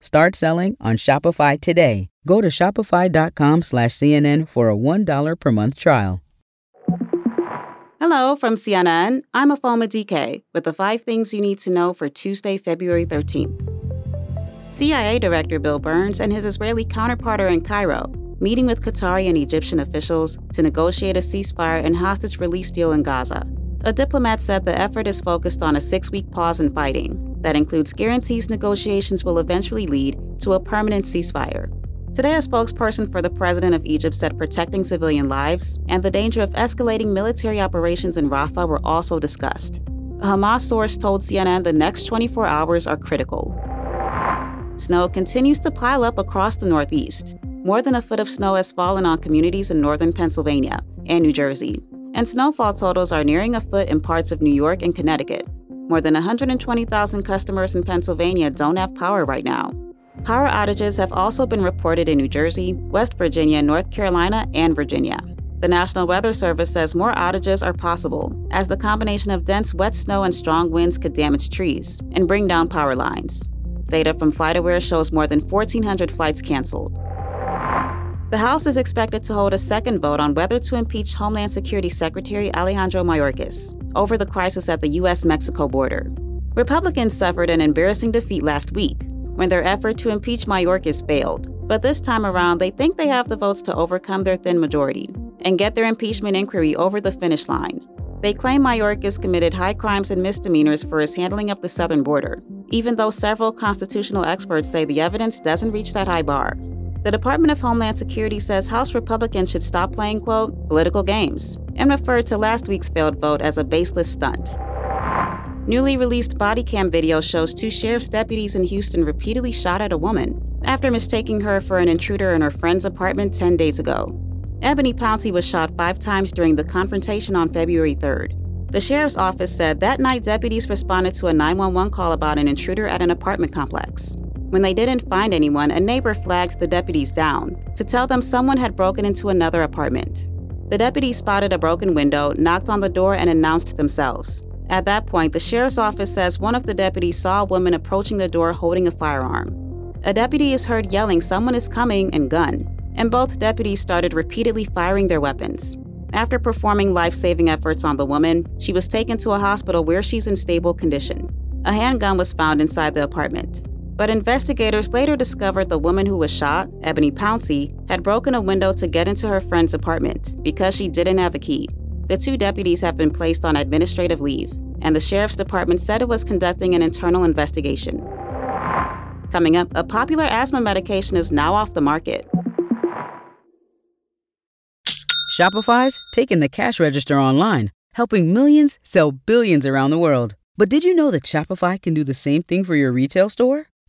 Start selling on Shopify today. Go to shopify.com slash CNN for a $1 per month trial. Hello from CNN. I'm Afoma DK with the five things you need to know for Tuesday, February 13th. CIA Director Bill Burns and his Israeli counterpart are in Cairo, meeting with Qatari and Egyptian officials to negotiate a ceasefire and hostage release deal in Gaza. A diplomat said the effort is focused on a six week pause in fighting that includes guarantees negotiations will eventually lead to a permanent ceasefire. Today, a spokesperson for the president of Egypt said protecting civilian lives and the danger of escalating military operations in Rafah were also discussed. A Hamas source told CNN the next 24 hours are critical. Snow continues to pile up across the Northeast. More than a foot of snow has fallen on communities in northern Pennsylvania and New Jersey, and snowfall totals are nearing a foot in parts of New York and Connecticut. More than 120,000 customers in Pennsylvania don't have power right now. Power outages have also been reported in New Jersey, West Virginia, North Carolina, and Virginia. The National Weather Service says more outages are possible, as the combination of dense wet snow and strong winds could damage trees and bring down power lines. Data from FlightAware shows more than 1,400 flights canceled. The House is expected to hold a second vote on whether to impeach Homeland Security Secretary Alejandro Mayorkas over the crisis at the U.S. Mexico border. Republicans suffered an embarrassing defeat last week when their effort to impeach Mayorkas failed, but this time around they think they have the votes to overcome their thin majority and get their impeachment inquiry over the finish line. They claim Mayorkas committed high crimes and misdemeanors for his handling of the southern border, even though several constitutional experts say the evidence doesn't reach that high bar. The Department of Homeland Security says House Republicans should stop playing, quote, political games, and referred to last week's failed vote as a baseless stunt. Newly released body cam video shows two sheriff's deputies in Houston repeatedly shot at a woman after mistaking her for an intruder in her friend's apartment 10 days ago. Ebony Pouncey was shot five times during the confrontation on February 3rd. The sheriff's office said that night deputies responded to a 911 call about an intruder at an apartment complex. When they didn't find anyone, a neighbor flagged the deputies down to tell them someone had broken into another apartment. The deputies spotted a broken window, knocked on the door, and announced themselves. At that point, the sheriff's office says one of the deputies saw a woman approaching the door holding a firearm. A deputy is heard yelling, Someone is coming, and gun. And both deputies started repeatedly firing their weapons. After performing life saving efforts on the woman, she was taken to a hospital where she's in stable condition. A handgun was found inside the apartment. But investigators later discovered the woman who was shot, Ebony Pouncey, had broken a window to get into her friend's apartment because she didn't have a key. The two deputies have been placed on administrative leave, and the sheriff's department said it was conducting an internal investigation. Coming up, a popular asthma medication is now off the market. Shopify's taking the cash register online, helping millions sell billions around the world. But did you know that Shopify can do the same thing for your retail store?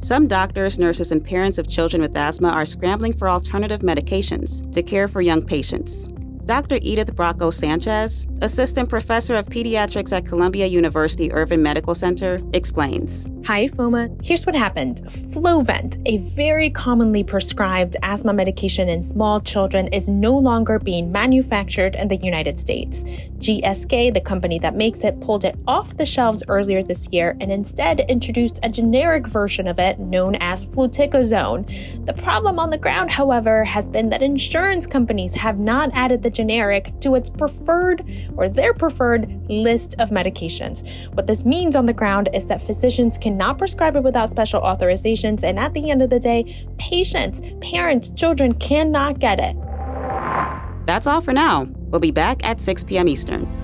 Some doctors, nurses, and parents of children with asthma are scrambling for alternative medications to care for young patients. Dr. Edith Bracho Sanchez, assistant professor of pediatrics at Columbia University Irving Medical Center, explains. Hi, FOMA. Here's what happened Flovent, a very commonly prescribed asthma medication in small children, is no longer being manufactured in the United States. GSK, the company that makes it, pulled it off the shelves earlier this year and instead introduced a generic version of it known as fluticasone. The problem on the ground, however, has been that insurance companies have not added the generic to its preferred or their preferred list of medications. What this means on the ground is that physicians cannot prescribe it without special authorizations, and at the end of the day, patients, parents, children cannot get it. That's all for now. We'll be back at 6 p.m. Eastern.